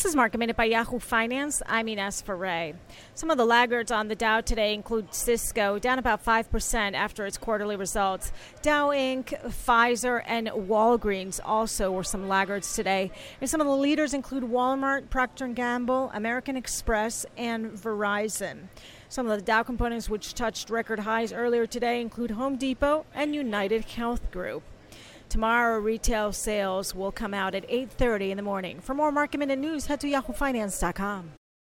This is Market Minute by Yahoo Finance. I'm Ines Ferre. Some of the laggards on the Dow today include Cisco, down about 5% after its quarterly results. Dow Inc., Pfizer, and Walgreens also were some laggards today. And some of the leaders include Walmart, Procter & Gamble, American Express, and Verizon. Some of the Dow components which touched record highs earlier today include Home Depot and United Health Group. Tomorrow, retail sales will come out at 8:30 in the morning. For more market minute news, head to yahoofinance.com.